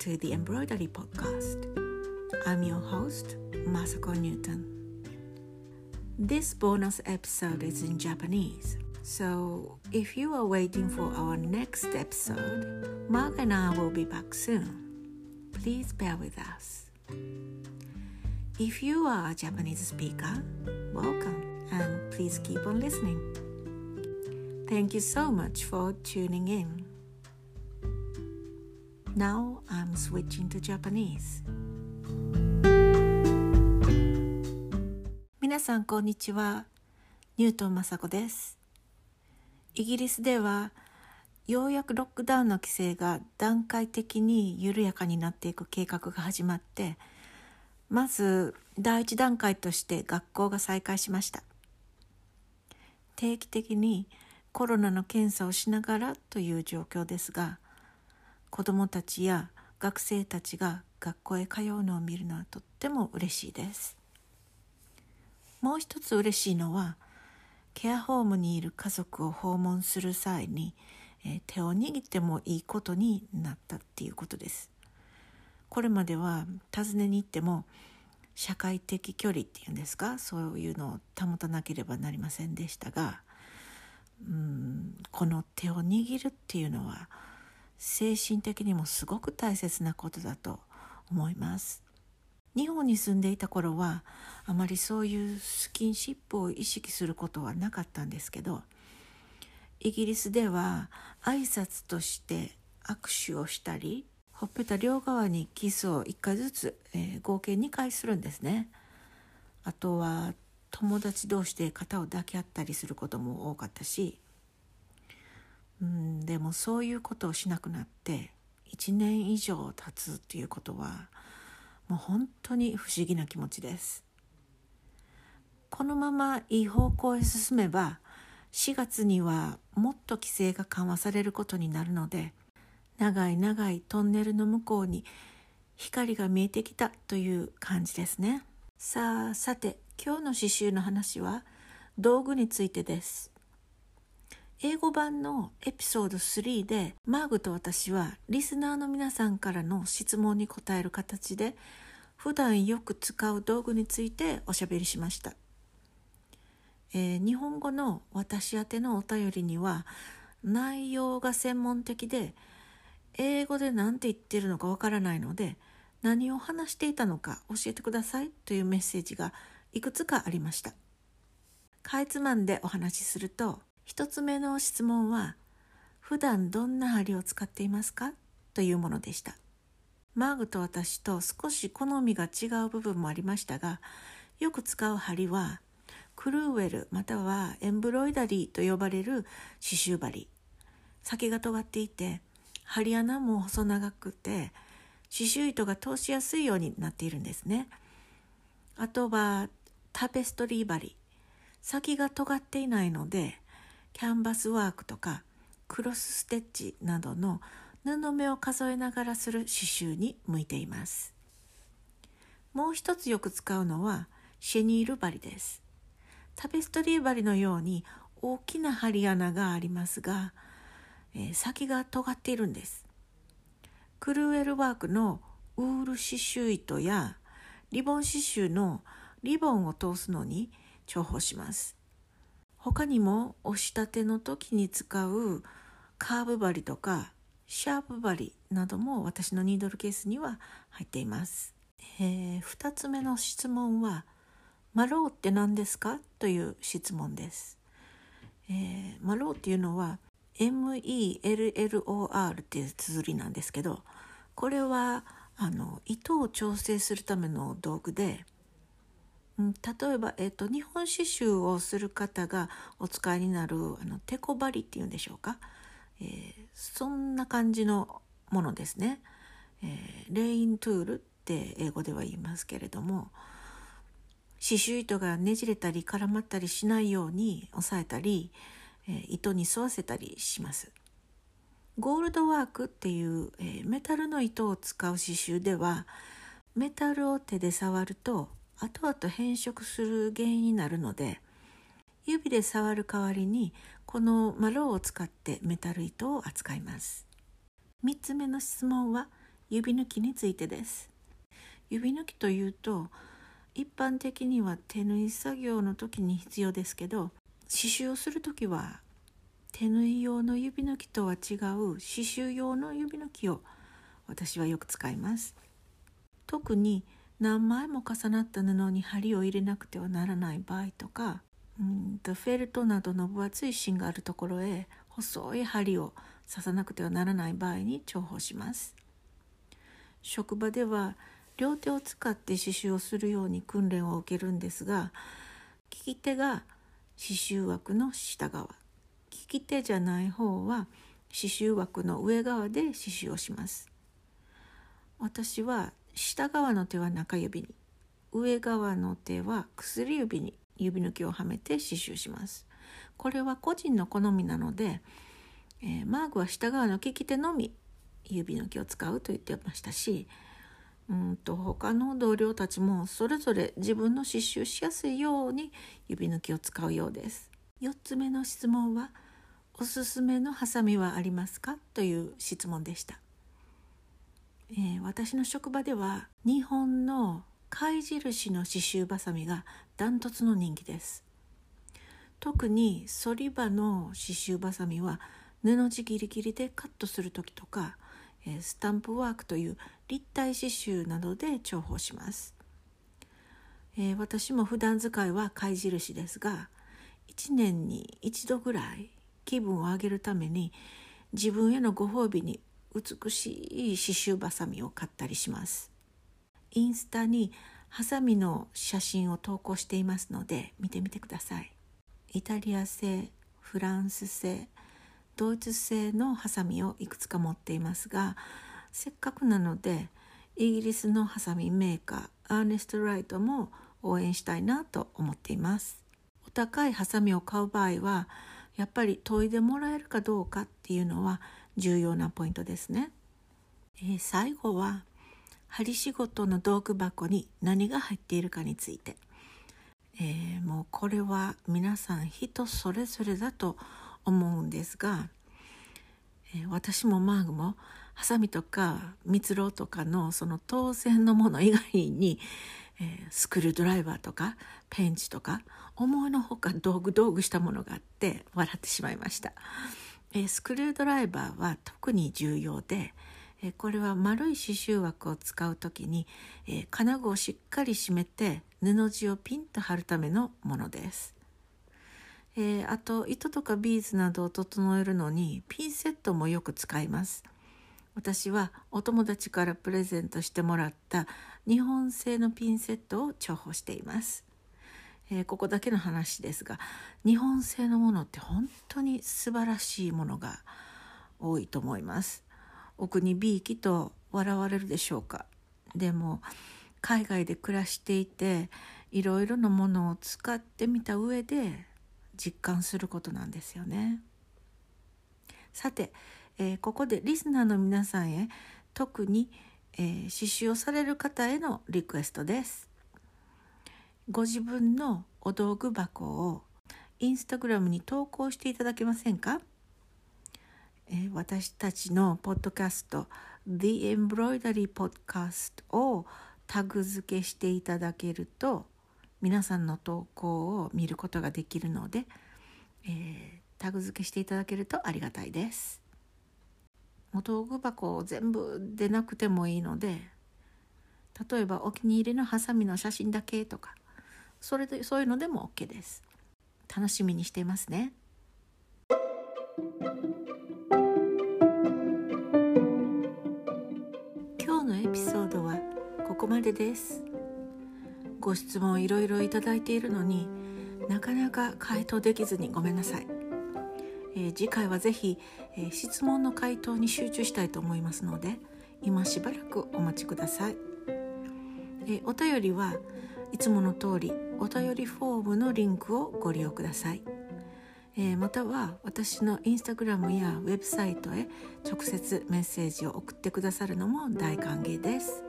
to the Embroidery Podcast. I'm your host, Masako Newton. This bonus episode is in Japanese, so if you are waiting for our next episode, Mark and I will be back soon. Please bear with us. If you are a Japanese speaker, welcome and please keep on listening. Thank you so much for tuning in. Now I'm switching to Japanese. 皆さんこんにちは。ニュートン雅子です。イギリスではようやくロックダウンの規制が段階的に緩やかになっていく計画が始まってまず第一段階として学校が再開しました定期的にコロナの検査をしながらという状況ですが子どもたちや学生たちが学校へ通うのを見るのはとっても嬉しいです。もう一つ嬉しいのはケアホームにいる家族を訪問する際に、え手を握ってもいいことになったっていうことです。これまでは訪ねに行っても社会的距離っていうんですかそういうのを保たなければなりませんでしたがうんこの手を握るっていうのは精神的にもすごく大切なことだと思います。日本に住んでいた頃はあまりそういうスキンシップを意識することはなかったんですけどイギリスでは挨拶として握手をしたりほっぺた両側にキスを1回ずつ、えー合計2回するんですね。あとは友達同士で肩を抱き合ったりすることも多かったしうんでもそういうことをしなくなって1年以上経つっていうことはもう本当に不思議な気持ちです。このままいい方向へ進めば4月にはもっと規制が緩和されることになるので長い長いトンネルの向こうに光が見えてきたという感じですね。さあさて今日の刺繍の話は道具についてです。英語版のエピソード3でマーグと私はリスナーの皆さんからの質問に答える形で普段よく使う道具についておしゃべりしました。えー日本語の私宛てのお便りには内容が専門的で英語で何て言ってるのかわからないので何を話していたのか教えてくださいというメッセージがいくつかありました。かいつまんでお話しすると一つ目の質問は普段どんな針を使っていますか？というものでした。マーグと私と少し好みが違う部分もありましたがよく使う針はクルーウェルまたはエンブロイダリーと呼ばれる刺繍針。先が尖っていて針穴も細長くて刺繍糸が通しやすいようになっているんですね。あとはタペストリー針。先が尖っていないのでキャンバスワークとかクロスステッチなどの布目を数えながらする刺繍に向いています。もう一つよく使うのはシェニール針です。タペストリー針のように大きな針穴がありますが、えー先が尖っているんです。クルーエルワークのウール刺繍糸やリボン刺繍のリボンを通すのに重宝します。他にも押し立ての時に使うカーブ針とかシャープ針なども私のニードルケースには入っています、えー、2つ目の質問は「マローって何ですか?」という質問です、えーマローっていうのは MELLOR っていう綴りなんですけどこれはあの糸を調整するための道具で例えば、えっと日本刺繍をする方がお使いになるあのテコ針っていうんでしょうか、えーそんな感じのものですね、えーレイントゥールって英語では言いますけれども刺繍糸がねじれたり絡まったりしないように押さえたり、えー糸に沿わせたりします。ゴールドワークっていう、えメタルの糸を使う刺繍ではメタルを手で触ると後々変色する原因になるので指で触る代わりにこのマロを使ってメタル糸を扱います。3つ目の質問は指抜きについてです。指抜きというと一般的には手縫い作業の時に必要ですけど刺繍をする時は手縫い用の指抜きとは違う刺繍用の指抜きを私はよく使います。特に何枚も重なった布に針を入れなくてはならない場合とかうんとフェルトなどの分厚い芯があるところへ細い針を刺さなくてはならない場合に重宝します。職場では両手を使って刺繍をするように訓練を受けるんですが利き手が刺繍枠の下側。利き手じゃない方は刺繍枠の上側で刺繍をします。私は下側の手は中指に上側の手は薬指に指抜きをはめて刺繍します。これは個人の好みなので、えー、マーグは下側の利き手のみ指抜きを使うと言ってましたしうんと他の同僚たちもそれぞれ自分の刺繍しやすいように指抜きを使うようです。4つ目の質問はおすすめのハサミはありますか？という質問でした。えー、私の職場では日本の貝印の刺繍バサミがダントツの人気です。特に反り刃の刺繍バサミは布地ギリギリでカットする時とか、えー、スタンプワークという立体刺繍などで重宝します、えー、私も普段使いは貝印ですが1年に1度ぐらい気分を上げるために自分へのご褒美に美しい刺繍バサミを買ったりします。インスタにハサミの写真を投稿していますので見てみてください。イタリア製フランス製ドイツ製のハサミをいくつか持っていますがせっかくなのでイギリスのハサミメーカーアーネスト・ライトも応援したいなと思っています。お高いハサミを買う場合はやっぱり研いでもらえるかどうかっていうのは重要なポイントですね。えー、最後は針仕事の道具箱に何が入っているかについて、えー、もうこれは皆さん人それぞれだと思うんですが、えー、私もマーグもハサミとか蜜ろとかのその当然のもの以外に、えー、スクリュードライバーとかペンチとか思いのほか道具道具したものがあって笑ってしまいました。えスクリュードライバーは特に重要で、えこれは丸い刺繍枠を使う時に、え金具をしっかり締めて布地をピンと貼るためのものです。えあと糸とかビーズなどを整えるのにピンセットもよく使います。私はお友達からプレゼントしてもらった日本製のピンセットを重宝しています。えー、ここだけの話ですが日本製のものって本当に素晴らしいものが多いと思います。お国びいきと笑われるでしょうかでも海外で暮らしていていろいろなものを使ってみた上で実感することなんですよね。さて、えー、ここでリスナーの皆さんへ特に、えー、刺繍をされる方へのリクエストです。ご自分のお道具箱をインスタグラムに投稿していただけませんか、えー、私たちのポッドキャスト The Embroidery Podcast をタグ付けしていただけると皆さんの投稿を見ることができるので、えー、タグ付けしていただけるとありがたいです。お道具箱全部でなくてもいいので例えばお気に入りのハサミの写真だけとかそれでそういうのでも OK です。楽しみにしていますね。今日のエピソードはここまでです。ご質問いろいろいただいているのになかなか回答できずにごめんなさい、えー、次回はぜひ、えー、質問の回答に集中したいと思いますので今しばらくお待ちください、えー、お便りはいつもの通りお便りフォームのリンクをご利用ください、え、または私のインスタグラムやウェブサイトへ直接メッセージを送ってくださるのも大歓迎です。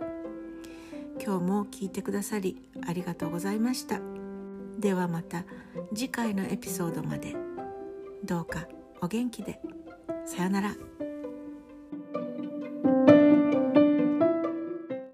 今日も聞いてくださりありがとうございました。ではまた次回のエピソードまで。どうかお元気でさよなら。